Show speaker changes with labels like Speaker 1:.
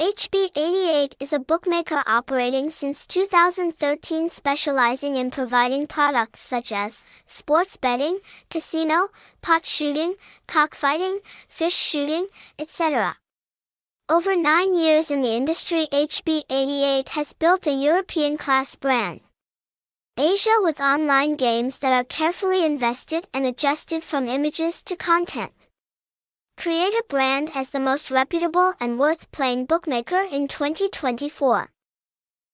Speaker 1: HB88 is a bookmaker operating since 2013 specializing in providing products such as sports betting, casino, pot shooting, cockfighting, fish shooting, etc. Over nine years in the industry HB88 has built a European-class brand. Asia with online games that are carefully invested and adjusted from images to content. Create a brand as the most reputable and worth playing bookmaker in 2024.